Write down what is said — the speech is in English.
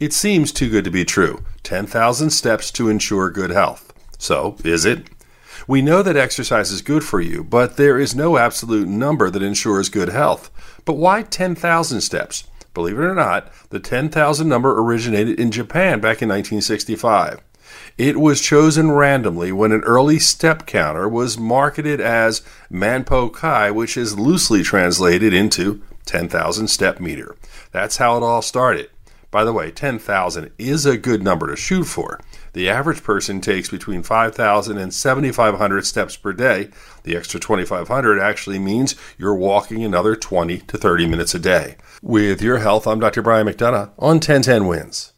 It seems too good to be true. 10,000 steps to ensure good health. So, is it? We know that exercise is good for you, but there is no absolute number that ensures good health. But why 10,000 steps? Believe it or not, the 10,000 number originated in Japan back in 1965. It was chosen randomly when an early step counter was marketed as Manpo Kai, which is loosely translated into 10,000 step meter. That's how it all started. By the way, 10,000 is a good number to shoot for. The average person takes between 5,000 and 7,500 steps per day. The extra 2,500 actually means you're walking another 20 to 30 minutes a day. With your health, I'm Dr. Brian McDonough on 1010 Wins.